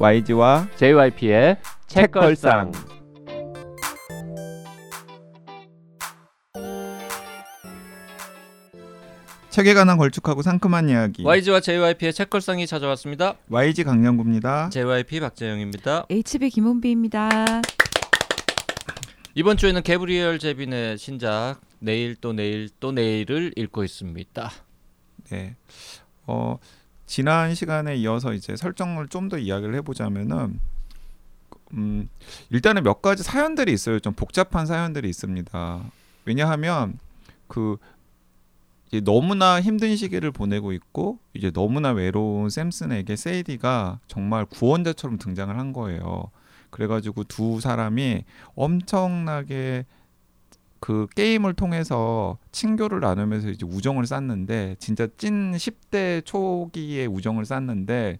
YG와 JYP의 책걸상. 책에 관한 걸쭉하고 상큼한 이야기 YG와 JYP의 책걸상이 찾아왔습니다. YG 강량구입니다. JYP 박재영입니다. HB 김은비입니다. 이번 주에는 개브리엘 제빈의 신작 내일 또 내일 또 내일을 읽고 있습니다. 네. 어 지난 시간에 이어서 이제 설정을 좀 더 이야기를 해보자면은 음 일단은 몇 가지 사연들이 있어요. 좀 복잡한 사연들이 있습니다. 왜냐하면 그 너무나 힘든 시기를 보내고 있고 이제 너무나 외로운 샘슨에게 세이디가 정말 구원자처럼 등장을 한 거예요. 그래가지고 두 사람이 엄청나게 그 게임을 통해서 친교를 나누면서 이제 우정을 쌓는데 진짜 찐 10대 초기의 우정을 쌓는데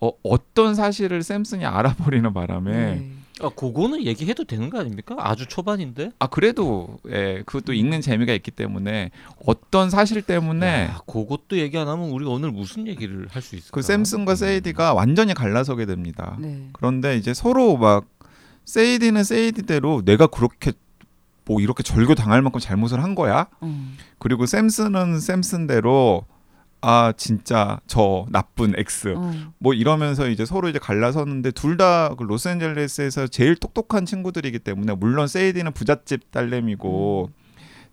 어, 어떤 사실을 샘슨이 알아버리는 바람에 네. 아, 그거는 얘기해도 되는 거 아닙니까? 아주 초반인데. 아 그래도 예 그것도 읽는 재미가 있기 때문에 어떤 사실 때문에 야, 그것도 얘기 안 하면 우리가 오늘 무슨 얘기를 할 수 있을까? 그 샘슨과 세이디가 완전히 갈라서게 됩니다. 네. 그런데 이제 서로 막 세이디는 세이디대로 내가 그렇게 뭐 이렇게 절교 당할 만큼 잘못을 한 거야. 음. 그리고 샘슨은 샘슨대로 아 진짜 저 나쁜 X 어. 뭐 이러면서 이제 서로 이제 갈라섰는데 둘 다 그 로스앤젤레스에서 제일 똑똑한 친구들이기 때문에 물론 세이디는 부잣집 딸내미고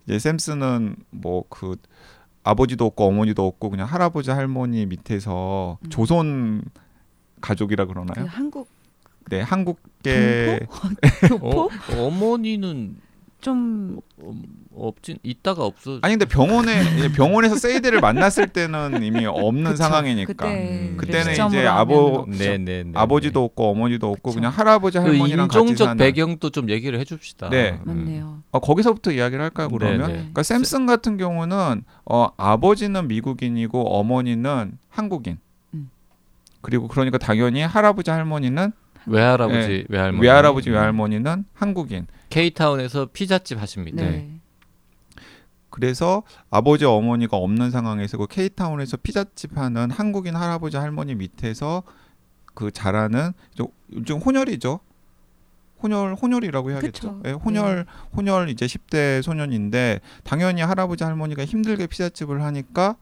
이제 샘슨은 뭐 그 아버지도 없고 어머니도 없고 그냥 할아버지 할머니 밑에서 음. 조선 가족이라 그 그러나요? 한국 네 한국계 교포 어, 어머니는 좀 어, 없진 있다가 없어. 아니 근데 병원에 이제 병원에서 세이디를 만났을 때는 이미 없는 그쵸. 상황이니까 그때 음. 그때는 이제 아버-. 네네. 아버지도 없고 어머니도 없고 그쵸. 그냥 할아버지 그 할머니랑 같이 인종적 사는 배경도 좀 얘기를 해줍시다. 네. 음. 맞네요. 어, 거기서부터 이야기를 할까요 그러면? 네네. 그러니까 샘슨 같은 경우는 어, 아버지는 미국인이고 어머니는 한국인. 음. 그리고 그러니까 당연히 할아버지 할머니는 외할아버지 외할머니. 외할아버지 외할머니는 한국인. K타운에서 피자집 하십니다. 네. 그래서 아버지 어머니가 없는 상황에서 그 K타운에서 피자집 하는 한국인 할아버지 할머니 밑에서 그 자라는 저- 요즘 혼혈이죠. 혼혈 혼혈이라고 해야겠죠. 예, 혼혈 혼혈 이제 10대 소년인데 당연히 할아버지 할머니가 힘들게 피자집을 하니까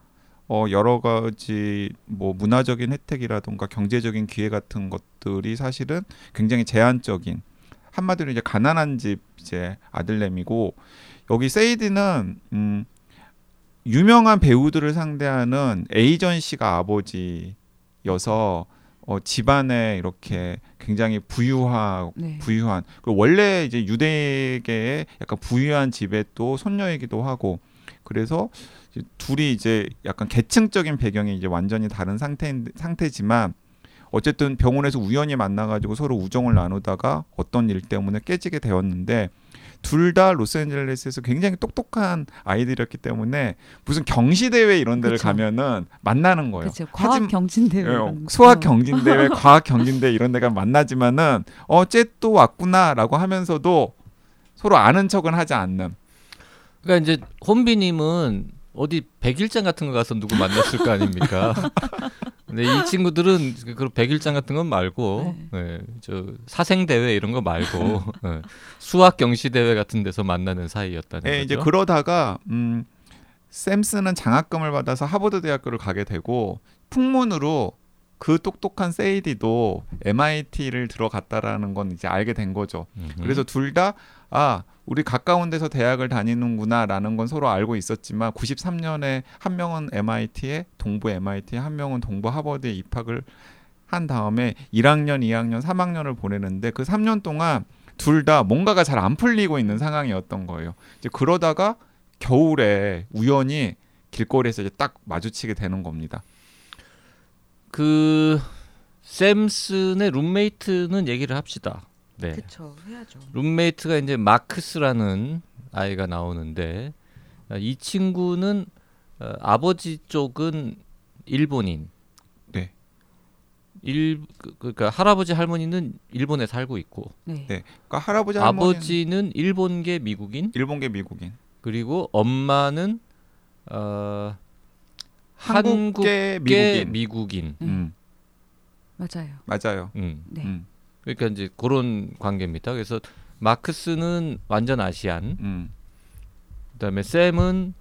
어 여러 가지 뭐 문화적인 혜택이라든가 경제적인 기회 같은 것들이 사실은 굉장히 제한적인 한마디로 이제 가난한 집 이제 아들내미고 여기 세이디는 음 유명한 배우들을 상대하는 에이전시가 아버지여서 어 집안에 이렇게 굉장히 부유하 네. 부유한 그리고 원래 이제 유대계의 약간 부유한 집의 또 손녀이기도 하고 그래서 이제 둘이 이제 약간 계층적인 배경이 이제 완전히 다른 상태 상태지만 어쨌든 병원에서 우연히 만나가지고 서로 우정을 나누다가 어떤 일 때문에 깨지게 되었는데 둘 다 로스앤젤레스에서 굉장히 똑똑한 아이들이었기 때문에 무슨 경시 대회 이런 데를 그쵸. 가면은 만나는 거예요. 그렇죠. 과학 하지만- 경진 대회. 예, 이런 거. 수학 경진 대회, 과학 경진 대회 이런 데가 만나지만은 어쟤 또 왔구나라고 하면서도 서로 아는 척은 하지 않는. 그러니까 이제 혼비님은 어디 백일장 같은 거 가서 누구 만났을 거 아닙니까? 근데 이 친구들은 그- 백일장 같은 건 말고, 네, 저 사생 대회 이런 거 말고 네, 수학 경시 대회 같은 데서 만나는 사이였다는 예, 거죠. 이제 그러다가 음 샘슨은 장학금을 받아서 하버드 대학교를 가게 되고 풍문으로 그 똑똑한 세이디도 MIT를 들어갔다라는 건 이제 알게 된 거죠. 음흠. 그래서 둘 다 아, 우리 가까운 데서 대학을 다니는구나라는 건 서로 알고 있었지만 93년에 한 명은 MIT에 동부 MIT에 한 명은 동부 하버드에 입학을 한 다음에 1학년, 2학년, 3학년을 보내는데 그 3년 동안 둘 다 뭔가가 잘 안 풀리고 있는 상황이었던 거예요. 이제 그러다가 겨울에 우연히 길거리에서 이제 딱 마주치게 되는 겁니다. 그 샘슨의 룸메이트는 얘기를 합시다. 네. 그렇죠. 해야죠. 룸메이트가 이제 마크스라는 아이가 나오는데 어, 이 친구는 어, 아버지 쪽은 일본인. 네. 일 그- 그러니까 할아버지 할머니는 일본에 살고 있고 네. 네. 그러니까 할아버지 할머니 아버지는 일본계 미국인 일본계 미국인, 그리고 엄마는 어 한국계 한국계 미국인. 미국인. 음. 맞아요. 맞아요. 음. 네. 음, 그러니까 이제 그런 관계입니다. 그래서 마크스는 완전 아시안, 음, 그다음에 샘은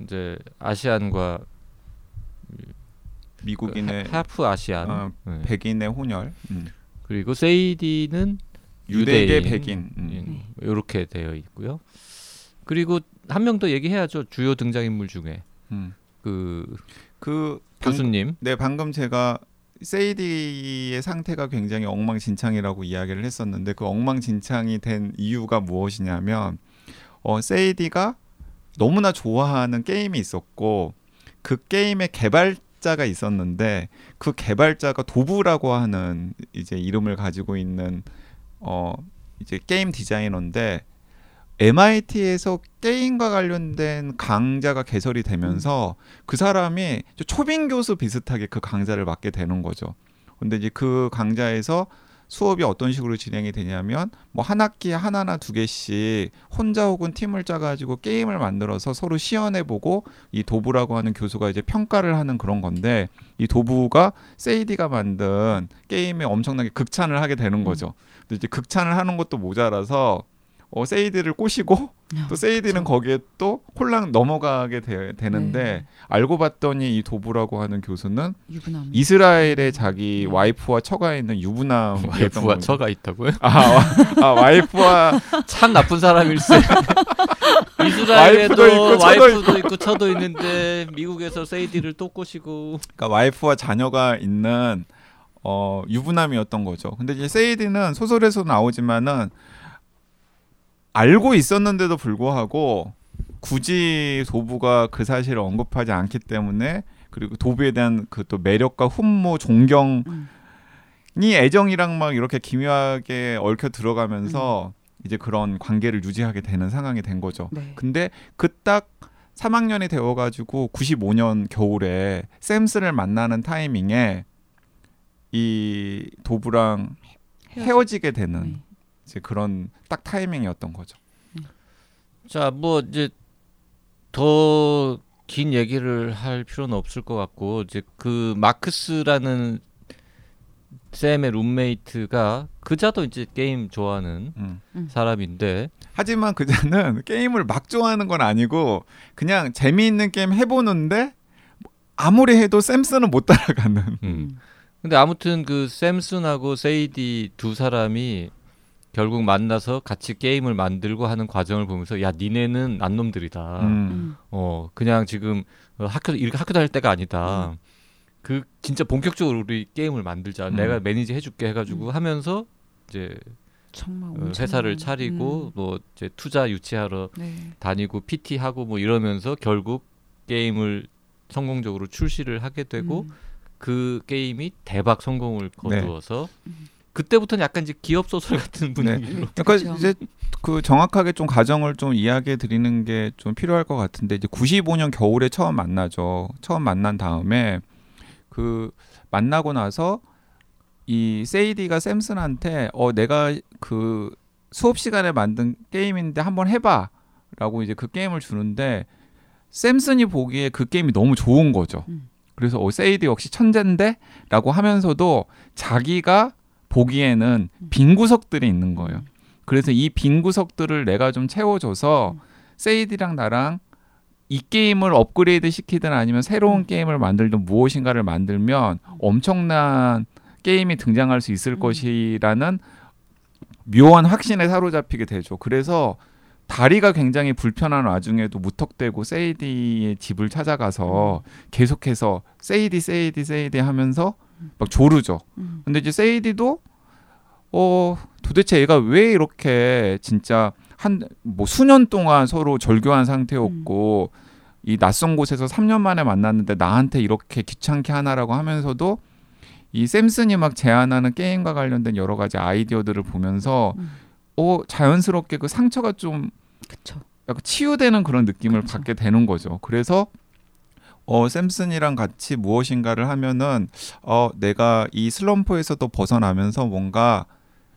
이제 아시안과 미국인의 하프 아시안, 어, 네. 백인의 혼혈, 음. 그리고 세이디는 유대계 백인. 음. 네. 이렇게 되어 있고요. 그리고 한 명 더 얘기해야죠. 주요 등장인물 중에 음. 그그 방, 교수님. 네 방금 제가 세이디의 상태가 굉장히 엉망진창이라고 이야기를 했었는데 그 엉망진창이 된 이유가 무엇이냐면 어, 세이디가 너무나 좋아하는 게임이 있었고 그 게임의 개발자가 있었는데 그 개발자가 도부라고 하는 이제 이름을 가지고 있는 어 이제 게임 디자이너인데 MIT에서 게임과 관련된 강좌가 개설이 되면서 그 사람이 좀 초빙 교수 비슷하게 그 강좌를 맡게 되는 거죠. 근데 이제 그 강좌에서 수업이 어떤 식으로 진행이 되냐면 뭐 한 학기에 하나나 두 개씩 혼자 혹은 팀을 짜가지고 게임을 만들어서 서로 시연해보고 이 도부라고 하는 교수가 이제 평가를 하는 그런 건데 이 도부가 세이디가 만든 게임에 엄청나게 극찬을 하게 되는 거죠. 근데 이제 극찬을 하는 것도 모자라서 어, 세이디를 꼬시고 또 세이디는 그쵸. 거기에 또 홀랑 넘어가게 되, 되는데 네. 알고 봤더니 이 도부라고 하는 교수는 유부남. 이스라엘에 자기 네. 와이프와 처가 있는 유부남이었던 와이프와. 처가 있다고요? 아, 와, 아 와이프와 참 나쁜 사람일세. 이스라엘에도 와이프도 있고 처도 와이프도 있고 처도 있는데 미국에서 세이디를 또 꼬시고 그러니까 와이프와 자녀가 있는 어, 유부남이었던 거죠. 근데 이제 세이디는 소설에서 나오지만은 알고 있었는데도 불구하고 굳이 도부가 그 사실을 언급하지 않기 때문에 그리고 도부에 대한 그 또 매력과 훈모 존경이 음. 애정이랑 막 이렇게 기묘하게 얽혀 들어가면서 이제 그런 관계를 유지하게 되는 상황이 된 거죠. 네. 근데 그 딱 3학년이 되어가지고 95년 겨울에 샘스를 만나는 타이밍에 이 도부랑 헤어지게 되는 네. 이제 그런 딱 타이밍이었던 거죠. 자 뭐 이제 더 긴 얘기를 할 필요는 없을 것 같고 이제 그 마크스라는 샘의 룸메이트가 그자도 이제 게임 좋아하는 음. 사람인데 하지만 그자는 게임을 막 좋아하는 건 아니고 그냥 재미있는 게임 해보는데 아무리 해도 샘스는 못 따라가는. 음. 음. 근데 아무튼 그 샘슨하고 세이디 두 사람이 결국 만나서 같이 게임을 만들고 하는 과정을 보면서 야 니네는 난놈들이다. 음. 음. 어 그냥 지금 어, 학교 이렇게 학교 다닐 때가 아니다. 그 진짜 본격적으로 우리 게임을 만들자. 음. 내가 매니지 해줄게 해가지고 하면서 이제 어, 회사를 차리고 음. 뭐 이제 투자 유치하러 네. 다니고 PT 하고 뭐 이러면서 결국 게임을 성공적으로 출시를 하게 되고 음. 그 게임이 대박 성공을 네. 거두어서 음. 그때부터는 약간 이제 기업 소설 같은 분위기로 그러니까 그렇죠. 이제 그 정확하게 좀 가정을 좀 이야기해 드리는 게 좀 필요할 것 같은데 이제 95년 겨울에 처음 만나죠. 처음 만난 다음에 그 만나고 나서 이 세이디가 샘슨한테 어 내가 그 수업 시간에 만든 게임인데 한번 해봐라고 이제 그 게임을 주는데 샘슨이 보기에 그 게임이 너무 좋은 거죠. 음. 그래서 어 세이디 역시 천재인데라고 하면서도 자기가 보기에는 빈 구석들이 있는 거예요. 그래서 이 빈 구석들을 내가 좀 채워줘서 음. 세이디랑 나랑 이 게임을 업그레이드 시키든 아니면 새로운 음. 게임을 만들든 무엇인가를 만들면 엄청난 게임이 등장할 수 있을 음. 것이라는 묘한 확신에 사로잡히게 되죠. 그래서 다리가 굉장히 불편한 와중에도 무턱대고 세이디의 집을 찾아가서 계속해서 세이디 세이디 세이디 하면서 막 조르죠. 음. 근데 이제 세이디도 어 도대체 얘가 왜 이렇게 진짜 한 뭐 수년 동안 서로 절교한 상태였고 이 낯선 곳에서 3년 만에 만났는데 나한테 이렇게 귀찮게 하나라고 하면서도 이 샘슨이 막 제안하는 게임과 관련된 여러 가지 아이디어들을 보면서 음. 어 자연스럽게 그 상처가 좀 그쵸. 약간 치유되는 그런 느낌을 그렇죠. 받게 되는 거죠. 그래서 어 샘슨이랑 같이 무엇인가를 하면은 어 내가 이 슬럼프에서도 벗어나면서 뭔가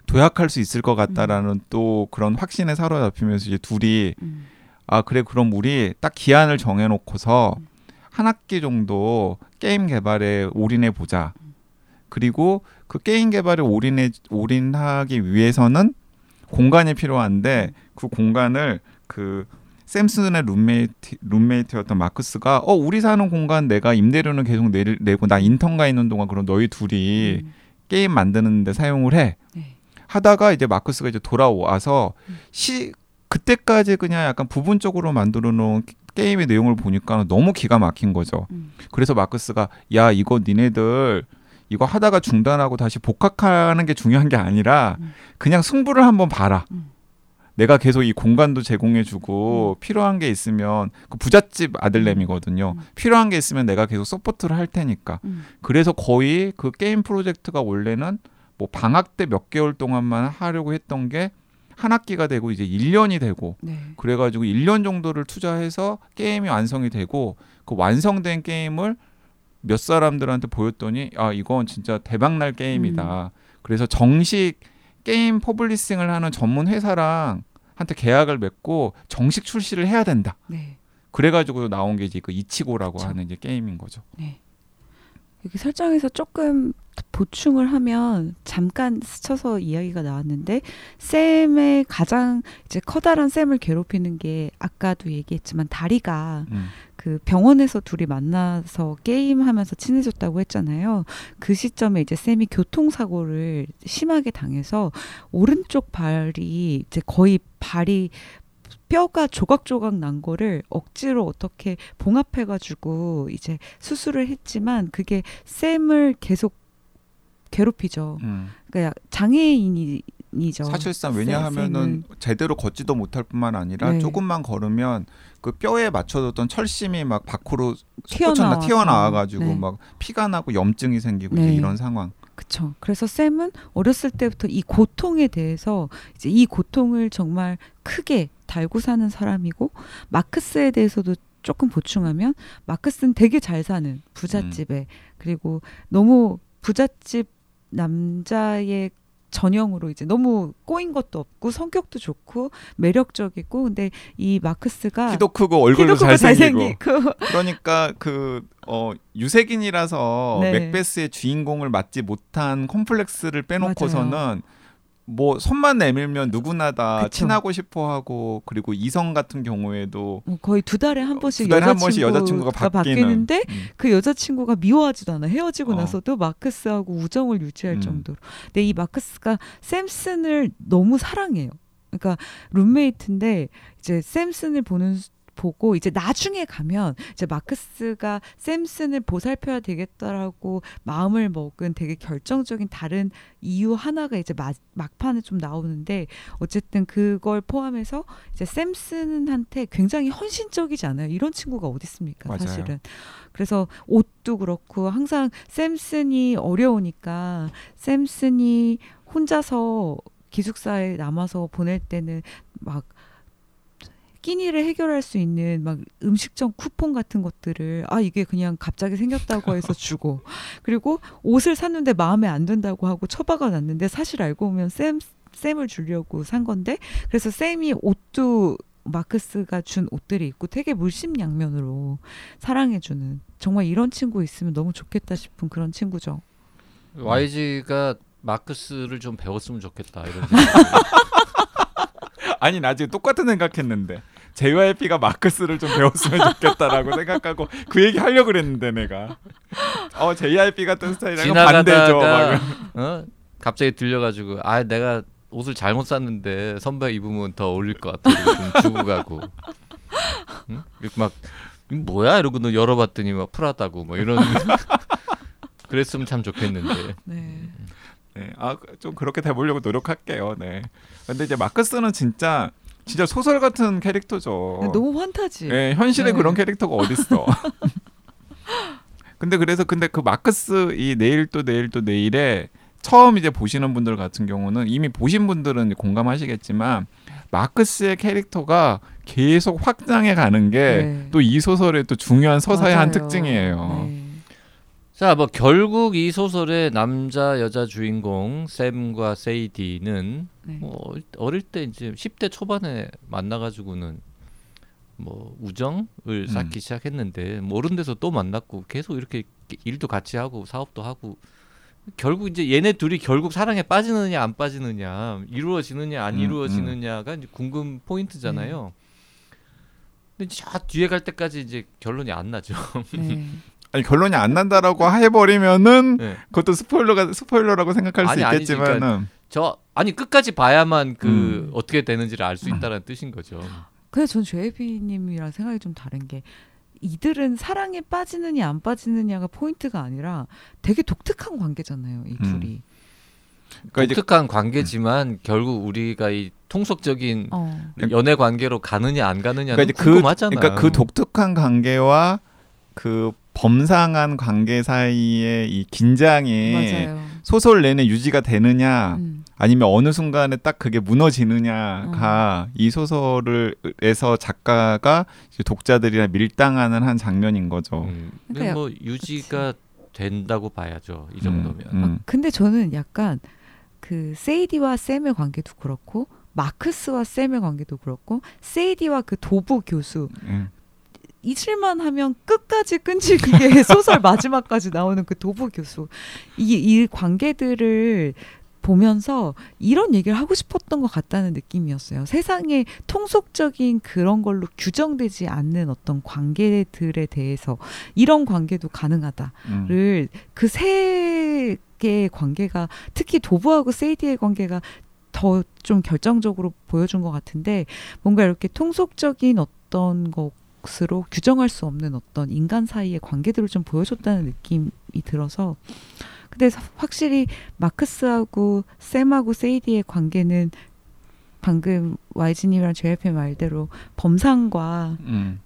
도약할 수 있을 것 같다라는 또 그런 확신에 사로잡히면서 이제 둘이 음. 아 그래 그럼 우리 딱 기한을 정해놓고서 한 학기 정도 게임 개발에 올인해 보자. 그리고 그 게임 개발에 올인해 올인하기 위해서는 공간이 필요한데 그 공간을 그 샘슨의 룸메이트 룸메이트였던 마크스가 어 우리 사는 공간 내가 임대료는 계속 내, 내고 나 인턴 가 있는 동안 그럼 너희 둘이 음. 게임 만드는데 사용을 해 네. 하다가 이제 마크스가 이제 돌아와서 음. 시 그때까지 그냥 약간 부분적으로 만들어 놓은 게임의 내용을 보니까 너무 기가 막힌 거죠. 음. 그래서 마크스가 야 이거 니네들 이거 하다가 중단하고 다시 복학하는 게 중요한 게 아니라 음. 그냥 승부를 한번 봐라. 음. 내가 계속 이 공간도 제공해주고 필요한 게 있으면 그 부잣집 아들내미거든요. 음. 필요한 게 있으면 내가 계속 서포트를 할 테니까. 음. 그래서 거의 그 게임 프로젝트가 원래는 뭐 방학 때 몇 개월 동안만 하려고 했던 게 한 학기가 되고 이제 1년이 되고 네. 그래가지고 1년 정도를 투자해서 게임이 완성이 되고 그 완성된 게임을 몇 사람들한테 보였더니 아 이건 진짜 대박날 게임이다. 그래서 정식 게임 퍼블리싱을 하는 전문 회사랑 한테 계약을 맺고 정식 출시를 해야 된다. 네. 그래가지고 나온 게 이제 그 이치고라고 그쵸. 하는 이제 게임인 거죠. 네. 여기 설정에서 조금 보충을 하면 잠깐 스쳐서 이야기가 나왔는데 샘의 가장 이제 커다란 샘을 괴롭히는 게 아까도 얘기했지만 다리가 음. 그 병원에서 둘이 만나서 게임하면서 친해졌다고 했잖아요. 그 시점에 이제 샘이 교통사고를 심하게 당해서 오른쪽 발이 이제 거의 발이 뼈가 조각조각 난 거를 억지로 어떻게 봉합해가지고 이제 수술을 했지만 그게 샘을 계속 괴롭히죠. 음. 그러니까 장애인이죠. 사실상 세- 왜냐하면은 제대로 걷지도 못할 뿐만 아니라 네. 조금만 걸으면 그 뼈에 맞춰뒀던 철심이 막 밖으로. 솟구쳤나 튀어나와 가지고 네. 막 피가 나고 염증이 생기고 네. 이런 상황. 그쵸. 그래서 샘은 어렸을 때부터 이 고통에 대해서 이제 이 고통을 정말 크게 달고 사는 사람이고 마크스에 대해서도 조금 보충하면 마크스는 되게 잘 사는 부잣집에 그리고 너무 부잣집 남자의 전형으로 이제 너무 꼬인 것도 없고 성격도 좋고 매력적이고 근데 이 마크스가 키도 크고 얼굴도 키도 크고 잘생기고. 잘생기고 그러니까 그 어, 유색인이라서 네. 맥베스의 주인공을 맡지 못한 컴플렉스를 빼놓고서는 뭐 손만 내밀면 누구나 다 그쵸. 친하고 싶어하고 그리고 이성 같은 경우에도 뭐 거의 두 달에 한 번씩 두 달에 한 번씩 여자친구가 여자친구가 바뀌는. 바뀌는데 음. 그 여자친구가 미워하지도 않아 헤어지고 어. 나서도 마크스하고 우정을 유지할 음. 정도로 근데 이 마크스가 샘슨을 너무 사랑해요 그러니까 룸메이트인데 이제 샘슨을 보는 수- 보고 이제 나중에 가면 이제 마크스가 샘슨을 보살펴야 되겠다라고 마음을 먹은 되게 결정적인 다른 이유 하나가 이제 마, 막판에 좀 나오는데 어쨌든 그걸 포함해서 이제 샘슨한테 굉장히 헌신적이지 않아요. 이런 친구가 어디 있습니까? 맞아요. 사실은. 그래서 옷도 그렇고 항상 샘슨이 어려우니까 샘슨이 혼자서 기숙사에 남아서 보낼 때는 막 끼니를 해결할 수 있는 막 음식점 쿠폰 같은 것들을 아 이게 그냥 갑자기 생겼다고 해서 주고 그리고 옷을 샀는데 마음에 안 든다고 하고 처박아 놨는데 사실 알고 보면 샘 샘을 주려고 산 건데 그래서 샘이 옷도 마크스가 준 옷들이 있고 되게 물심양면으로 사랑해주는 정말 이런 친구 있으면 너무 좋겠다 싶은 그런 친구죠. YG가 마크스를 좀 배웠으면 좋겠다 이런 생각. 아니 나 지금 똑같은 생각했는데 JYP가 마크스를 좀 배웠으면 좋겠다라고 생각하고 그 얘기 하려고 그랬는데 내가 어 JYP 같은 스타일이랑 반대죠. 막. 어? 갑자기 들려가지고 아 내가 옷을 잘못 샀는데 선배 입으면 더 어울릴 것 같아 좀 주고 가고 응? 이렇게 막 뭐야 이러고 너 열어봤더니 막 프라다고 뭐 이런 그랬으면 참 좋겠는데 네. 네, 아 좀 그렇게 돼 보려고 노력할게요. 네. 근데 이제 마크스는 진짜 진짜 소설 같은 캐릭터죠. 너무 환타지. 네, 현실에 네. 그런 캐릭터가 어딨어. 근데 그래서 근데 그 마크스 이 내일 또 내일 또 내일에 처음 이제 보시는 분들 같은 경우는 이미 보신 분들은 공감하시겠지만 마크스의 캐릭터가 계속 확장해 가는 게또 네. 이 소설의 또 중요한 서사의 한 맞아요. 특징이에요. 네. 자, 뭐 결국 이 소설의 남자 여자 주인공 샘과 세이디는 네. 뭐 어릴 때 이제 10대 초반에 만나 가지고는 뭐 우정을 쌓기 음. 시작했는데 모른 데서 또 만났고 계속 이렇게 일도 같이 하고 사업도 하고 결국 이제 얘네 둘이 결국 사랑에 빠지느냐 안 빠지느냐 이루어지느냐 안 음, 이루어지느냐가 이제 궁금 포인트잖아요. 근데 저 뒤에 갈 때까지 이제 결론이 안 나죠. 네. 아니 결론이 안 난다라고 해버리면은 네. 그것도 스포일러가 스포일러라고 생각할 아니, 수 있겠지만은 저 아니 끝까지 봐야만 그 음. 어떻게 되는지를 알 수 있다는 뜻인 거죠. 근데 전 제이비님이랑 생각이 좀 다른 게 이들은 사랑에 빠지느냐 안 빠지느냐가 포인트가 아니라 되게 독특한 관계잖아요. 이 음. 둘이. 그러니까 이제 독특한 관계지만 결국 우리가 이 통속적인 어. 연애 관계로 가느냐 안 가느냐는 그러니까 이제 그 궁금하잖아요. 그러니까 그 독특한 관계와 그 범상한 관계 사이의 이 긴장이 맞아요. 소설 내내 유지가 되느냐 음. 아니면 어느 순간에 딱 그게 무너지느냐가 이 소설을에서 작가가 독자들이랑 밀당하는 한 장면인 거죠. 음, 그러니까 뭐 유지가 된다고 봐야죠. 이 정도면. 음, 음. 아, 근데 저는 약간 그 세이디와 샘의 관계도 그렇고 마크스와 샘의 관계도 그렇고 세이디와 그 도부 교수 음. 잊을만 하면 끝까지 끈질기게 소설 마지막까지 나오는 그 도부 교수 이, 이 관계들을 보면서 이런 얘기를 하고 싶었던 것 같다는 느낌이었어요. 세상에 통속적인 그런 걸로 규정되지 않는 어떤 관계들에 대해서 이런 관계도 가능하다. 음. 를그세 개의 관계가 특히 도부하고 세이디의 관계가 더 좀 결정적으로 보여준 것 같은데 뭔가 이렇게 통속적인 어떤 것으로 규정할 수 없는 어떤 인간 사이의 관계들을 좀 보여줬다는 느낌이 들어서 근데 사- 확실히 마크스하고 샘하고 세이디의 관계는 방금 YG님이랑 JF의 말대로 범상과 음.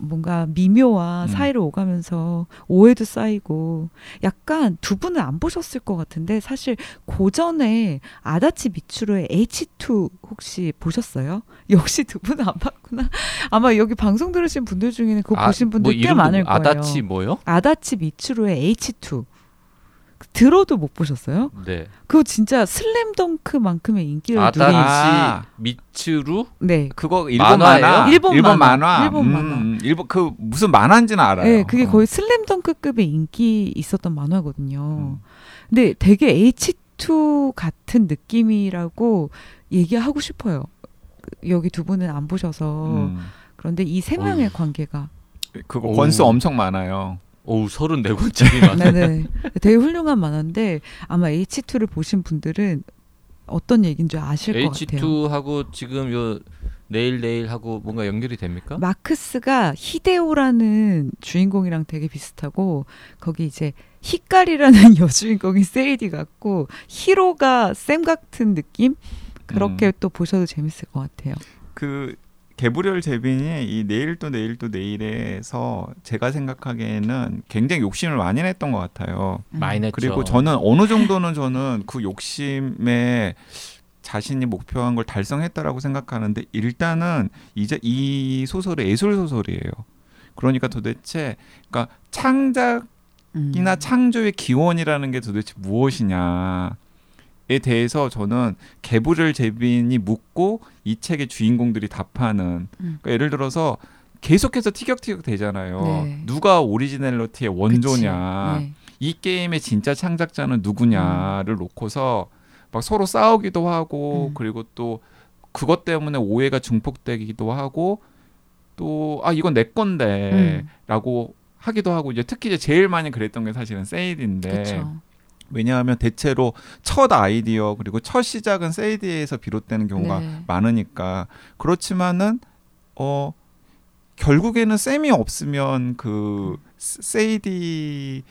뭔가 미묘와 음. 사이를 오가면서 오해도 쌓이고 약간 두 분은 안 보셨을 것 같은데 사실 고전에 아다치 미츠루의 H2 혹시 보셨어요? 역시 두 분은 안 봤구나. 아마 여기 방송 들으신 분들 중에는 그거 보신 분들 꽤 이름도 많을 뭐 거예요. 아다치 뭐요? 아다치 미츠루의 H2 들어도 못 보셨어요? 네. 그거 진짜 슬램덩크만큼의 인기를 아다치 누린 아. 미츠루 네. 그거 일본 만화예요? 만화, 일본 만화. 일본 음, 만화. 음, 일본 그 무슨 만화인지는 알아요. 네, 그게 어. 거의 슬램덩크급의 인기 있었던 만화거든요. 음. 근데 되게 H2 같은 느낌이라고 얘기하고 싶어요. 그- 여기 두 분은 안 보셔서 음. 그런데 이 세 명의. 관계가 그거 오. 권수 엄청 많아요. 오우 서른 네 권짜리 만 네네 되게 훌륭한 만화인데 아마 H2를 보신 분들은 어떤 얘기인 줄 아실 것 같아요. H2하고 지금 요 내일 내일 하고 뭔가 연결이 됩니까? 마크스가 히데오라는 주인공이랑 되게 비슷하고 거기 이제 히카리라는 여주인공이 세이디 같고 히로가 쌤 같은 느낌 그렇게 음. 또 보셔도 재밌을 것 같아요. 그 개브리엘 제빈이 이 내일 또 내일 또 내일에서 제가 생각하기에는 굉장히 욕심을 많이 냈던 것 같아요. 음. 많이 냈죠. 그리고 저는 어느 정도는 저는 그 욕심에 자신이 목표한 걸 달성했다라고 생각하는데 일단은 이제 이 소설은 예술 소설이에요. 그러니까 도대체 그러니까 창작이나 음. 창조의 기원이라는 게 도대체 무엇이냐에 대해서 저는 개브리엘 제빈이 묻고 이 책의 주인공들이 답하는 음. 그러니까 예를 들어서 계속해서 티격태격 되잖아요. 네. 누가 오리지널리티의 원조냐. 네. 이 게임의 진짜 창작자는 누구냐를 놓고서 막 서로 싸우기도 하고 음. 그리고 또 그것 때문에 오해가 증폭되기도 하고 또 아 이건 내 음. 건데라고 하기도 하고 이제 특히 이제 제일 많이 그랬던 게 사실은 세이디인데 그렇죠. 왜냐하면 대체로 첫 아이디어 그리고 첫 시작은 세이디에서 비롯되는 경우가 네. 많으니까 그렇지만은 어 결국에는 쌤이 없으면 그 세이디도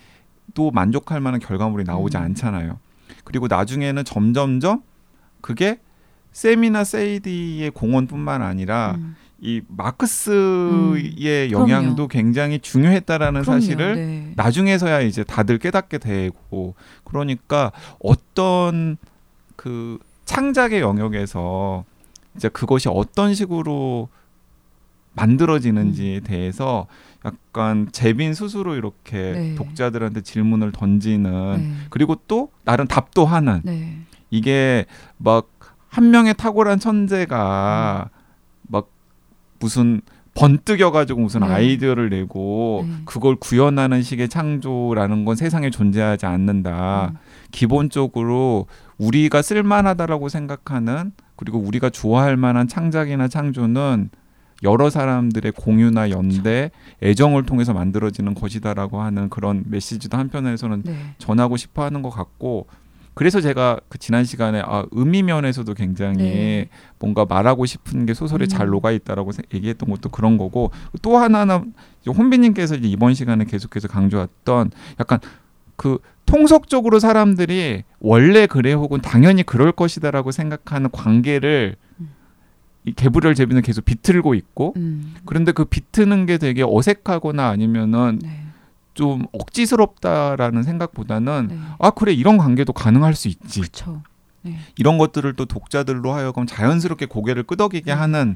만족할 만한 결과물이 나오지 음. 않잖아요. 그리고 나중에는 점점점 그게 쌤이나 세이디의 공헌뿐만 아니라 음. 이 마크스의 음. 영향도 굉장히 중요했다라는 그럼요. 사실을 네. 나중에서야 이제 다들 깨닫게 되고 그러니까 어떤 그 창작의 영역에서 이제 그것이 어떤 식으로 만들어지는지에 대해서 약간 재빈 스스로 이렇게 네. 독자들한테 질문을 던지는 네. 그리고 또 나름 답도 하는 네. 이게 막 한 명의 탁월한 천재가 막 무슨 번뜩여가지고 무슨 네. 아이디어를 내고 네. 그걸 구현하는 식의 창조라는 건 세상에 존재하지 않는다. 음. 기본적으로 우리가 쓸만하다라고 생각하는 그리고 우리가 좋아할 만한 창작이나 창조는 여러 사람들의 공유나 연대, 애정을 통해서 만들어지는 것이다라고 하는 그런 메시지도 한편에서는 네. 전하고 싶어 하는 것 같고 그래서 제가 그 지난 시간에 아, 의미 면에서도 굉장히 네. 뭔가 말하고 싶은 게 소설에 잘 음. 녹아 있다라고 세- 얘기했던 것도 그런 거고 또 하나는 혼비님께서 이제 이번 시간에 계속해서 강조했던 약간 그 통속적으로 사람들이 원래 그래 혹은 당연히 그럴 것이다라고 생각하는 관계를 음. 이 개불열 제비는 계속 비틀고 있고 음. 그런데 그 비트는 게 되게 어색하거나 아니면은 네. 좀 억지스럽다라는 생각보다는 네. 아 그래 이런 관계도 가능할 수 있지. 네. 이런 것들을 또 독자들로 하여금 자연스럽게 고개를 끄덕이게 네. 하는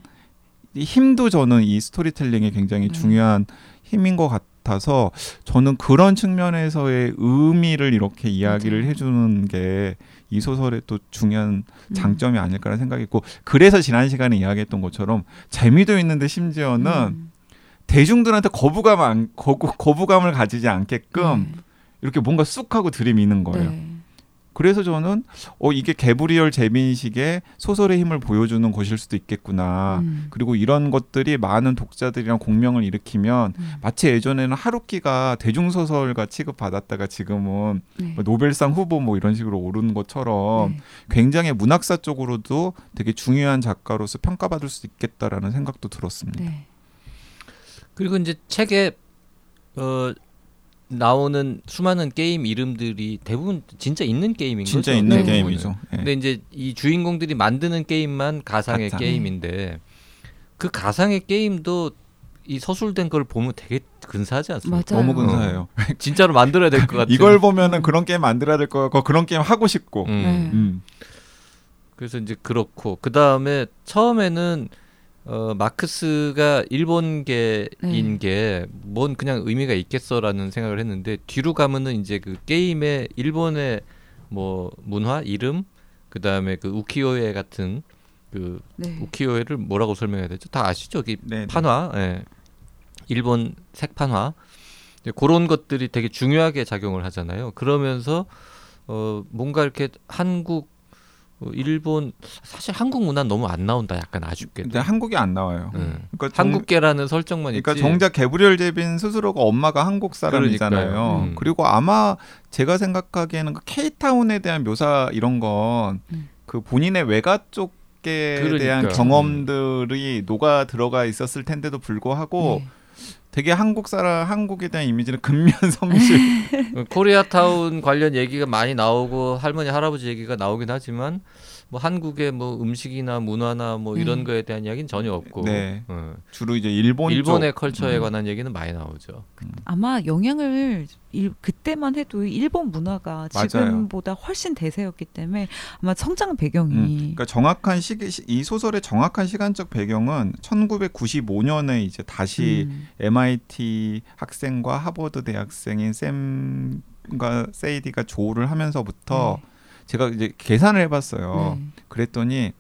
이 힘도 저는 이 스토리텔링에 굉장히 네. 중요한 힘인 것 같아서 저는 그런 측면에서의 의미를 이렇게 이야기를. 해주는 게 이 소설의 또 중요한 음. 장점이 아닐까라는 생각이 있고 그래서 지난 시간에 이야기했던 것처럼 재미도 있는데 심지어는 음. 대중들한테 거부감 안, 거부, 거부감을 가지지 않게끔 네. 이렇게 뭔가 쑥 하고 들이미는 거예요. 네. 그래서 저는 어 이게 개브리얼 제빈식의 소설의 힘을 보여주는 것일 수도 있겠구나. 음. 그리고 이런 것들이 많은 독자들이랑 공명을 일으키면 음. 마치 예전에는 하루키가 대중소설가 취급받았다가 지금은 네. 뭐 노벨상 후보 뭐 이런 식으로 오르는 것처럼 네. 굉장히 문학사 쪽으로도 되게 중요한 작가로서 평가받을 수 있겠다라는 생각도 들었습니다. 네. 그리고 이제 책에 어 나오는 수많은 게임 이름들이 대부분 진짜 있는 게임인 진짜 거죠. 있는 네. 게임이죠. 예. 근데 이제 이 주인공들이 만드는 게임만 가상의 가상. 게임인데 그 가상의 게임도 이 서술된 걸 보면 되게 근사하지 않습니까? 맞아요. 너무 근사해요. 진짜로 만들어야 될 것 같은. 이걸 보면은 그런 게임 만들어야 될 것 같고 그런 게임 하고 싶고. 음. 네. 음. 그래서 이제 그렇고 그 다음에 처음에는 어 마크스가 일본계인 네. 게뭔 그냥 의미가 있겠어라는 생각을 했는데 뒤로 가면은 이제 그 게임의 일본의 뭐 문화 이름 그 다음에 그 우키요에 같은 그 네. 우키요에를 뭐라고 설명해야 되죠? 다 아시죠? 이 네, 네. 판화, 예. 일본 색판화 그런 것들이 되게 중요하게 작용을 하잖아요. 그러면서 어 뭔가 이렇게 한국, 어, 일본 사실 한국 문화 는 너무 안 나온다. 약간 아쉽게도. 근데 한국이 안 나와요. 예. 그러니까 정- 한국계라는 설정만 그러니까 있지. 정작 개브리엘 제빈 스스로가 엄마가 한국 사람이잖아요. 음. 그리고 아마 제가 생각하기에는 그 케이타운에 대한 묘사 이런 건그 음. 본인의 외가 쪽에 그러니까. 대한 경험들이 녹아 들어가 있었을 텐데도 불구하고 네. 되게 한국 사람 한국에 대한 이미지는 근면성실 어, 코리아타운 관련 얘기가 많이 나오고 할머니 할아버지 얘기가 나오긴 하지만 뭐 한국의 뭐 음식이나 문화나 뭐 이런 네. 거에 대한 이야기는 전혀 없고 네. 어. 주로 이제 일본 일본의 쪽 컬처에 음. 관한 얘기는 많이 나오죠. 아마 영향을 일, 그때만 해도 일본 문화가 맞아요. 지금보다 훨씬 대세였기 때문에 아마 성장 배경이 음, 그러니까 정확한 시기 시- 이 소설의 정확한 시간적 배경은 1995년에 이제 다시 음, MIT 학생과 하버드 대학생인 샘과 세이디가 조우를 하면서부터 제가 이제 계산을 해봤어요. 네. 그랬더니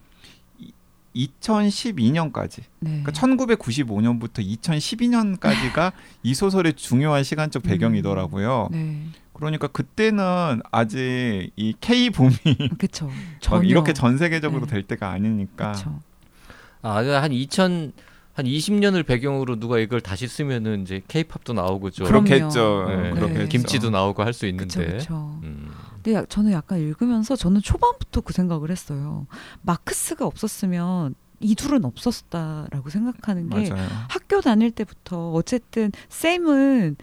2012년까지, 네. 그러니까 1995년부터 2012년까지가 이 소설의 중요한 시간적 배경이더라고요. 네. 그러니까 그때는 아직 이 K 붐이 그렇죠. 막 이렇게 전 세계적으로 네. 될 때가 아니니까. 그렇죠. 아, 그러니까 한 2000, 한 20년을 배경으로 누가 이걸 다시 쓰면은 이제 케이팝도 나오고 죠. 그렇겠죠. 네, 그렇겠죠. 김치도 나오고 할 수. 있는데. 그렇죠. 음. 근데 야- 저는 약간 읽으면서 저는 초반부터 그 생각을 했어요. 마크스가 없었으면 이 둘은 없었다라고 생각하는 게 맞아요. 학교 다닐 때부터 어쨌든 쌤은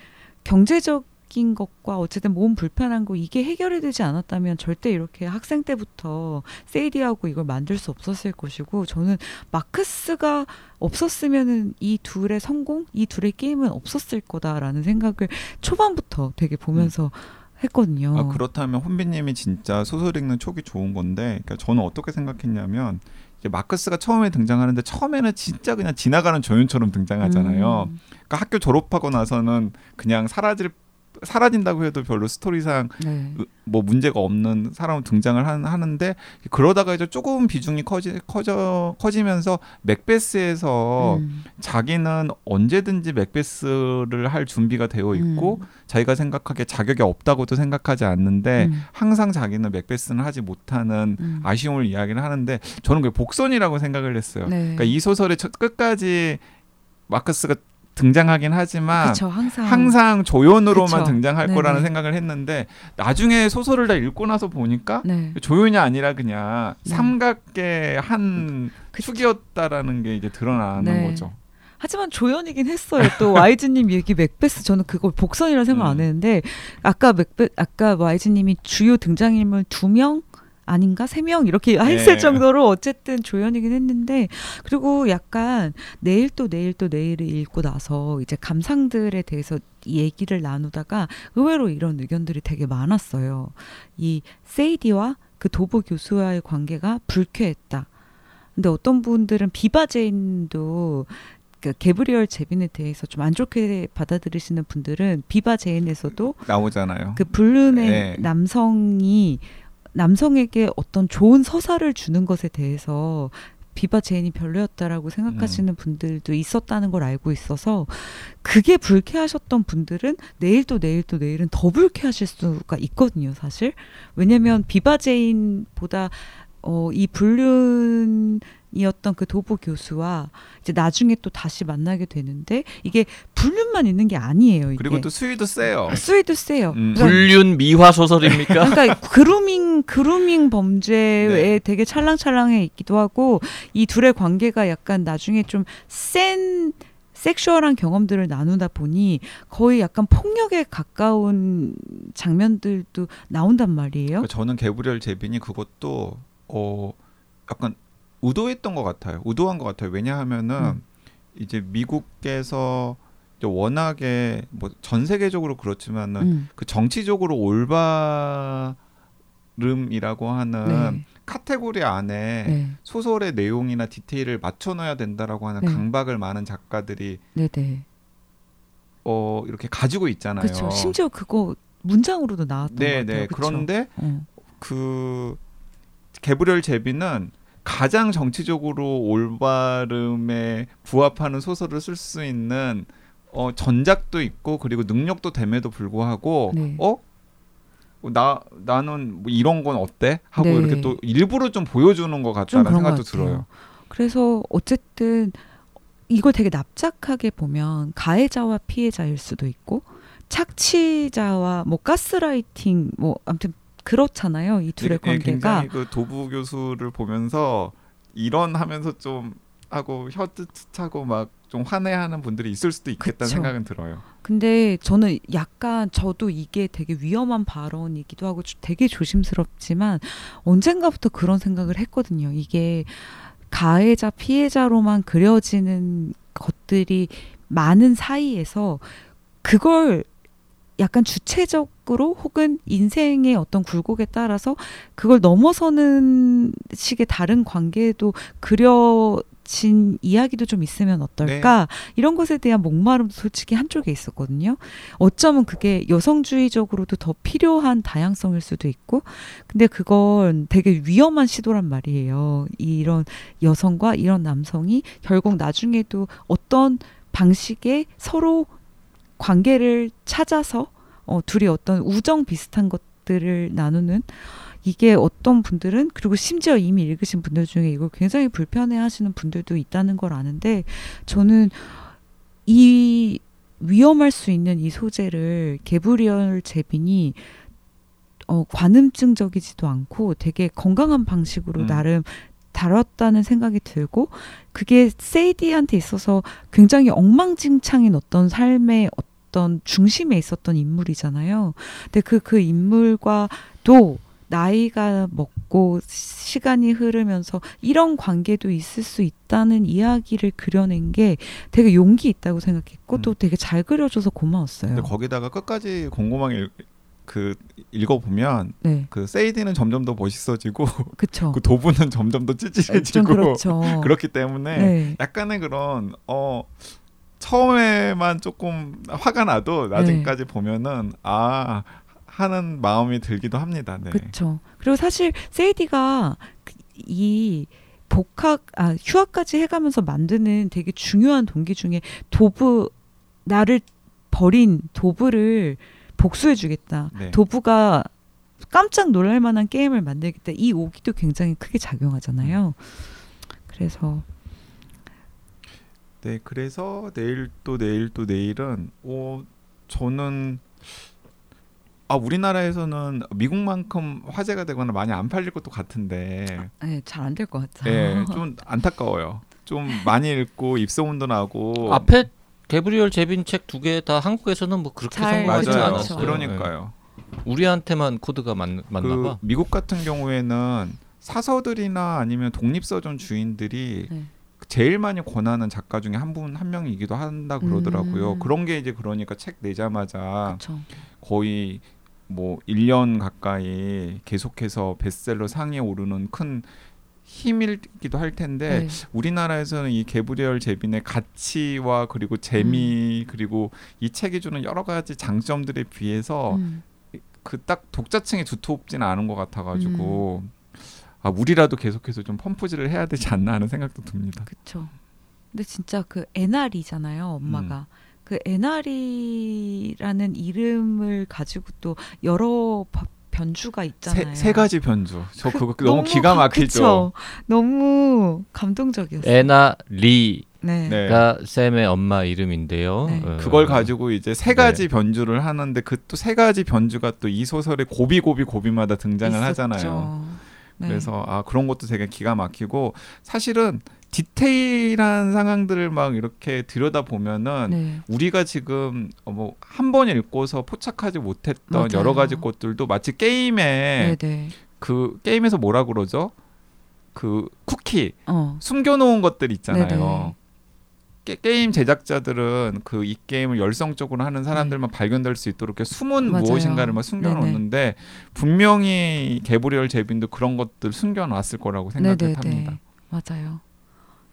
경제적 인 것과 어쨌든 몸 불편한 거 이게 해결이 되지 않았다면 절대 이렇게 학생 때부터 세이디하고 이걸 만들 수 없었을 것이고 저는 마크스가 없었으면은 이 둘의 성공, 이 둘의 게임은 없었을 거다라는 생각을 초반부터 되게 보면서 했거든요. 아, 그렇다면 혼비님이 진짜 소설 읽는 촉이 좋은 건데, 그러니까 저는 어떻게 생각했냐면 마크스가 처음에 등장하는데 처음에는 진짜 그냥 지나가는 조연처럼 등장하잖아요. 음, 그러니까 학교 졸업하고 나서는 그냥 사라질 사라진다고 해도 별로 스토리상 네. 뭐 문제가 없는 사람 등장을 한, 하는데 그러다가 이제 조금 비중이 커지 커져 커지면서 맥베스에서 음. 자기는 언제든지 맥베스를 할 준비가 되어 있고 음. 자기가 생각하기에 자격이 없다고도 생각하지 않는데 음. 항상 자기는 맥베스는 하지 못하는 음. 아쉬움을 이야기를 하는데 저는 그게 복선이라고 생각을 했어요. 네. 그러니까 이 소설의 첫- 끝까지 마커스가 등장하긴 하지만 그쵸, 항상 항상 조연으로만 그쵸. 등장할 네네. 거라는 생각을 했는데 나중에 소설을 다 읽고 나서 보니까 네. 조연이 아니라 그냥 네. 삼각계 한 그쵸. 축이었다라는 게 이제 드러나는 네. 거죠. 하지만 조연이긴 했어요. 또 와이즈님 얘기 맥베스 저는 그걸 복선이라 생각 안 음. 했는데 아까 맥베 아까 와이즈님이 주요 등장인물 두 명 아닌가 세 명 이렇게 했을 네. 정도로 어쨌든 조연이긴 했는데 그리고 약간 내일 또 내일 또 내일을 읽고 나서 이제 감상들에 대해서 얘기를 나누다가 의외로 이런 의견들이 되게 많았어요. 이 세이디와 그 도브 교수와의 관계가 불쾌했다. 근데 어떤 분들은 비바 제인도 그 개브리얼 제빈에 대해서 좀 안 좋게 받아들이시는 분들은 비바 제인에서도 나오잖아요. 그 불륜의 네. 남성이 남성에게 어떤 좋은 서사를 주는 것에 대해서 비바 제인이 별로였다라고 생각하시는 분들도 있었다는 걸 알고 있어서 그게 불쾌하셨던 분들은 내일 또 내일 또 내일은 더 불쾌하실 수가 있거든요, 사실. 왜냐면 비바 제인보다 어, 이 불륜 이었던 그 도브 교수와 이제 나중에 또 다시 만나게 되는데 이게 불륜만 있는 게 아니에요. 이게. 그리고 또 수위도 세요. 수위도 세요. 음. 그러니까 불륜 미화 소설입니까? 그러니까 그루밍 그루밍 범죄에 네. 되게 찰랑찰랑해 있기도 하고 이 둘의 관계가 약간 나중에 좀센 섹슈얼한 경험들을 나누다 보니 거의 약간 폭력에 가까운 장면들도 나온단 말이에요. 그러니까 저는 게브리엘 제빈이 그것도 어 약간 의도했던 것 같아요. 의도한 것 같아요. 왜냐하면은 음. 이제 미국에서 이제 워낙에 뭐 전 세계적으로 그렇지만은 음. 그 정치적으로 올바름이라고 하는 네. 카테고리 안에 네. 소설의 내용이나 디테일을 맞춰 넣어야 된다라고 하는 네. 강박을 많은 작가들이 네, 네. 어 이렇게 가지고 있잖아요. 그렇죠. 심지어 그거 문장으로도 나왔던 것 네, 같아요. 네. 그쵸? 그런데 어. 그 게브리엘 제비는 가장 정치적으로 올바름에 부합하는 소설을 쓸 수 있는 어, 전작도 있고 그리고 능력도 됨에도 불구하고 네. 어? 나 나는 뭐 이런 건 어때? 하고 네. 이렇게 또 일부러 좀 보여주는 것좀 같다는 생각도. 들어요. 그래서 어쨌든 이걸 되게 납작하게 보면 가해자와 피해자일 수도 있고 착취자와 뭐 가스라이팅 뭐 아무튼 그렇잖아요. 이 둘의 예, 관계가 굉장히 그 도부 교수를 보면서 이런 하면서 좀 하고 혀뜻하고 막 좀 화내하는 분들이 있을 수도 있겠다는 그쵸. 생각은 들어요. 근데 저는 약간 저도 이게 되게 위험한 발언이기도 하고 조- 되게 조심스럽지만 언젠가부터 그런 생각을 했거든요. 이게 가해자 피해자로만 그려지는 것들이 많은 사이에서 그걸 약간 주체적으로 혹은 인생의 어떤 굴곡에 따라서 그걸 넘어서는 식의 다른 관계도 그려 진 이야기도 좀 있으면 어떨까 이런 것에 대한 목마름도 솔직히 한쪽에 있었거든요. 어쩌면 그게 여성주의적으로도 더 필요한 다양성일 수도 있고 근데 그건 되게 위험한 시도란 말이에요. 이런 여성과 이런 남성이 결국 나중에도 어떤 방식의 서로 관계를 찾아서 어, 둘이 어떤 우정 비슷한 것들을 나누는 이게 어떤 분들은 그리고 심지어 이미 읽으신 분들 중에 이걸 굉장히 불편해 하시는 분들도 있다는 걸 아는데 저는 이 위험할 수 있는 이 소재를 게브리얼 제빈이 어, 관음증적이지도 않고 되게 건강한 방식으로 음. 나름 다뤘다는 생각이 들고 그게 세이디한테 있어서 굉장히 엉망진창인 어떤 삶의 어떤 중심에 있었던 인물이잖아요. 근데 그그 인물과도 나이가 먹고 시간이 흐르면서 이런 관계도 있을 수 있다는 이야기를 그려낸 게 되게 용기 있다고 생각했고 음. 또 되게 잘 그려줘서 고마웠어요. 근데 거기다가 끝까지 곰곰하게 읽, 그 읽어보면 네, 그 세이디는 점점 더 멋있어지고 그쵸. 그 도부는 점점 더좀 찌질해지고 그렇죠. 그렇기 때문에 네. 약간의 그런 어 처음에만 조금 화가 나도 나중까지 보면은 아 하는 마음이 들기도 합니다. 네. 그렇죠. 그리고 사실 세이디가 그- 이 복학 아 휴학까지 해가면서 만드는 되게 중요한 동기 중에 도부 나를 버린 도부를 복수해주겠다. 네. 도부가 깜짝 놀랄 만한 게임을 만들겠다. 이 오기도 굉장히 크게 작용하잖아요. 그래서 네, 그래서 내일 또 내일 또 내일은 어 저는 아 우리나라에서는 미국만큼 화제가 되거나 많이 안 팔릴 것도 같은데 네, 잘 안 될 것 같아요. 예, 좀 안타까워요. 좀 많이 읽고 입소문도 나고 앞에 개브리얼 제빈 책 두 개 다 한국에서는 뭐 그렇게 잘 성공하지 맞아요. 않았어요. 그러니까요. 네. 우리한테만 코드가 맞, 맞나 봐. 미국 같은 경우에는 사서들이나 아니면 독립서점 주인들이 네. 제일 많이 권하는 작가 중에 한 분 한 명이기도 한다 그러더라고요. 음. 그런 게 이제 그러니까 책 내자마자 그렇죠. 거의 뭐 1년 가까이 계속해서 베스트셀러 상위에 오르는 큰 힘이기도 할 텐데 네. 우리나라에서는 이 개브리얼 제빈의 가치와 그리고 재미 그리고 이 책이 주는 여러 가지 장점들에 비해서 음. 그딱 독자층이 두텁지는 않은 것 같아가지고 아 우리라도 계속해서 좀 펌프질을 해야 되지 않나 하는 생각도 듭니다. 그렇죠. 근데 진짜 그 에나리잖아요, 엄마가. 그 에나리라는 이름을 가지고 또 여러 바- 변주가 있잖아요. 세, 세 가지 변주. 저 그- 그거 너무 너무 기가 감- 막히죠. 그쵸? 너무 감동적이었어요. 에나 리가 네. 네. 쌤의 엄마 이름인데요. 네. 어, 그걸 가지고 이제 세 네. 가지 변주를 하는데 그 또 세 가지 변주가 또 이 소설의 고비 고비 고비마다 등장을 있었죠. 하잖아요. 네. 그래서 아 그런 것도 되게 기가 막히고 사실은 디테일한 상황들을 막 이렇게 들여다 보면은 네. 우리가 지금 어, 뭐한 번 읽고서 포착하지 못했던 맞아요. 여러 가지 것들도 마치 게임에 네, 네. 그 게임에서 뭐라 그러죠? 그 쿠키 어. 숨겨놓은 것들 있잖아요. 네네. 게, 게임 제작자들은 그 이 게임을 열성적으로 하는 사람들만 발견될 수 있도록 이렇게 숨은 네. 맞아요. 무엇인가를 막 숨겨놓는데 분명히 게브리얼 제빈도 그런 것들 숨겨놨을 거라고 생각을. 합니다. 맞아요.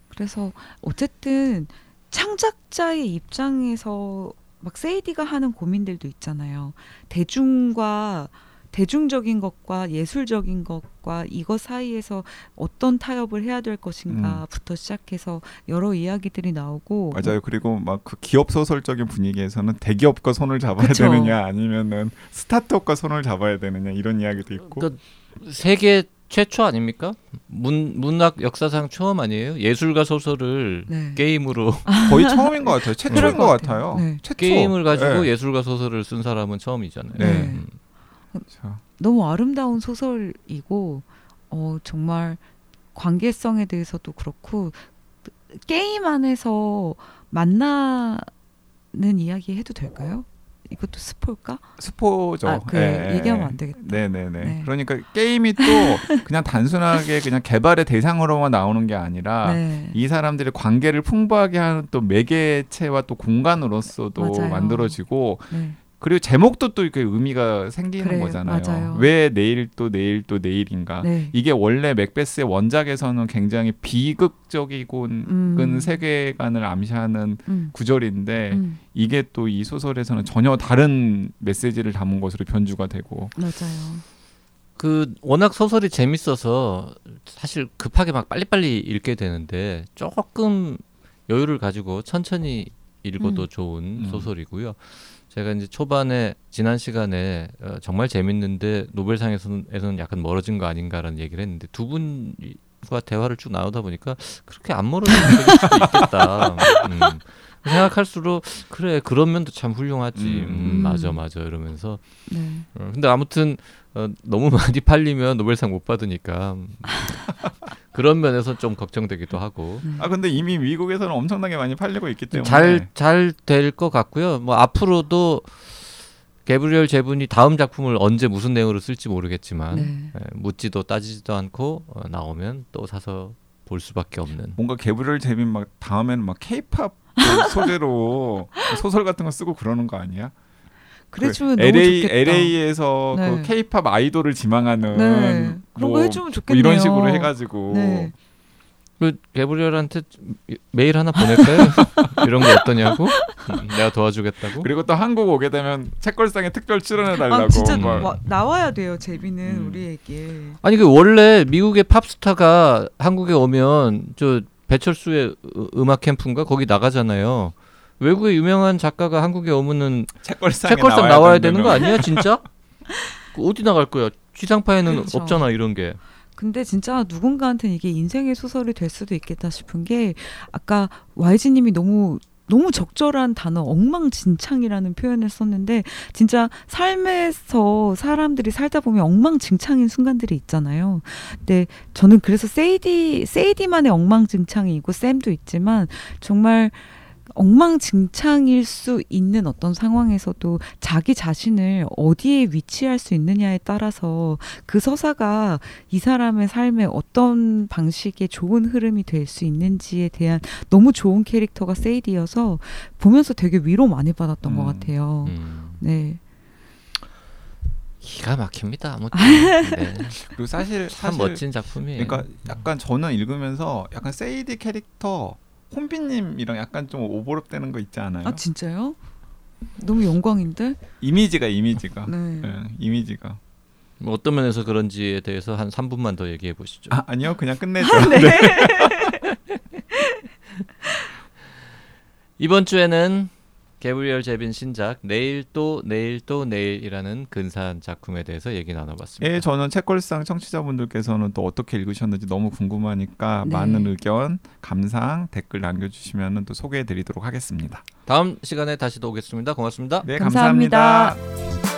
그래서 어쨌든 창작자의 입장에서 막 세이디가 하는 고민들도 있잖아요. 대중과 대중적인 것과 예술적인 것과 이것 사이에서 어떤 타협을 해야 될 것인가부터 시작해서 여러 이야기들이 나오고 맞아요. 그리고 막 그 기업 소설적인 분위기에서는 대기업과 손을 잡아야 그쵸. 되느냐 아니면은 스타트업과 손을 잡아야 되느냐 이런 이야기도 있고 그러니까 세계 최초 아닙니까? 문 문학 역사상 처음 아니에요? 예술가 소설을 네. 게임으로 거의 처음인 것 같아요. 최초인 것것 같아요. 같아요. 네. 최초. 게임을 가지고 네. 예술가 소설을 쓴 사람은 처음이잖아요. 자, 너무 아름다운 소설이고 어 정말 관계성에 대해서도 그렇고 게임 안에서 만나는 이야기 해도 될까요? 이것도 스포일까? 스포죠. 아, 그 예, 예. 얘기하면 안 되겠다. 네네네. 네. 그러니까 게임이 또 그냥 단순하게 그냥 개발의 대상으로만 나오는 게 아니라 네. 이 사람들의 관계를 풍부하게 하는 또 매개체와 또 공간으로서도 맞아요. 만들어지고 네. 그리고 제목도 또 이렇게 의미가 생기는 그래요. 거잖아요. 맞아요. 왜 내일 또 내일 또 내일인가? 네. 이게 원래 맥베스의 원작에서는 굉장히 비극적이고 음. 은 세계관을 암시하는 음. 구절인데 음. 이게 또 이 소설에서는 전혀 다른 메시지를 담은 것으로 변주가 되고 맞아요. 그 워낙 소설이 재밌어서 사실 급하게 막 빨리빨리 읽게 되는데 조금 여유를 가지고 천천히 읽어도 음. 좋은 음. 소설이고요. 제가 이제 초반에 지난 시간에 어, 정말 재밌는데 노벨상에서는 에서는 약간 멀어진 거 아닌가라는 얘기를 했는데 두 분과 대화를 쭉 나누다 보니까 그렇게 안 멀어진 수도 있겠다. 음. 생각할수록 그래 그런 면도 참 훌륭하지. 음. 음, 맞아 맞아 이러면서 네. 어, 근데 아무튼 어, 너무 많이 팔리면 노벨상 못 받으니까 음, 그런 면에서 좀 걱정되기도 하고 네. 아 근데 이미 미국에서는 엄청나게 많이 팔리고 있기 때문에 잘 잘 될 것 같고요. 뭐 앞으로도 게브리엘 제분이 다음 작품을 언제 무슨 내용으로 쓸지 모르겠지만 네. 예, 묻지도 따지지도 않고 어, 나오면 또 사서 볼 수밖에 없는. 뭔가 개브리엘 제빈 막 다음에는 막 케이팝 소재로 소설 같은 거 쓰고 그러는 거 아니야? 그래주면 그 너무 LA 좋겠다. LA에서 네. 그 케이팝 아이돌을 지망하는 네. 그런 거 뭐, 해주면 뭐 좋겠네요. 이런 식으로 해가지고 네. 그 게브리엘한테 메일 하나 보낼까요? 이런 거 어떠냐고? 음, 내가 도와주겠다고? 그리고 또 한국 오게 되면 책걸상에 특별 출연해 달라고. 아 진짜 뭐. 와, 나와야 돼요 제비는 음. 우리에게. 아니 그 원래 미국의 팝스타가 한국에 오면 저 배철수의 으- 음악 캠프인가 거기 나가잖아요. 외국의 유명한 작가가 한국에 오면은 책걸상에 책걸상 나와야 되는 거. 아니야 진짜? 그 어디 나갈 거야? 지상파에는 그렇죠. 없잖아 이런 게. 근데 진짜 누군가한테는 이게 인생의 소설이 될 수도 있겠다 싶은 게 아까 YG님이 너무 너무 적절한 단어 엉망진창이라는 표현을 썼는데 진짜 삶에서 사람들이 살다 보면 엉망진창인 순간들이 있잖아요. 근데 저는 그래서 세이디 세이디만의 엉망진창이 있고 쌤도 있지만 정말 엉망진창일 수 있는 어떤 상황에서도 자기 자신을 어디에 위치할 수 있느냐에 따라서 그 서사가 이 사람의 삶에 어떤 방식의 좋은 흐름이 될 수 있는지에 대한 너무 좋은 캐릭터가 세이디여서 보면서 되게 위로 많이 받았던 것 음. 같아요. 음. 네. 기가 막힙니다. 아무튼 네. 그리고 사실 참 사실 멋진 작품이에요. 그러니까 약간 저는 읽으면서 약간 세이디 캐릭터 혼비님이랑 약간 좀 오버랩되는 거 있지 않아요? 아 진짜요? 너무 영광인데. 이미지가 이미지가 네. 예, 이미지가 뭐 어떤 면에서 그런지에 대해서 한 3분만 더 얘기해 보시죠. 아 아니요 그냥 끝내죠. 네. 이번 주에는 게브리엘 제빈 신작 내일 또 내일 또 내일이라는 근사한 작품에 대해서 얘기 나눠봤습니다. 예, 저는 책걸상 청취자분들께서는 또 어떻게 읽으셨는지 너무 궁금하니까 네. 많은 의견, 감상, 댓글 남겨주시면 또 소개해드리도록 하겠습니다. 다음 시간에 다시 또 오겠습니다. 고맙습니다. 네, 감사합니다. 감사합니다.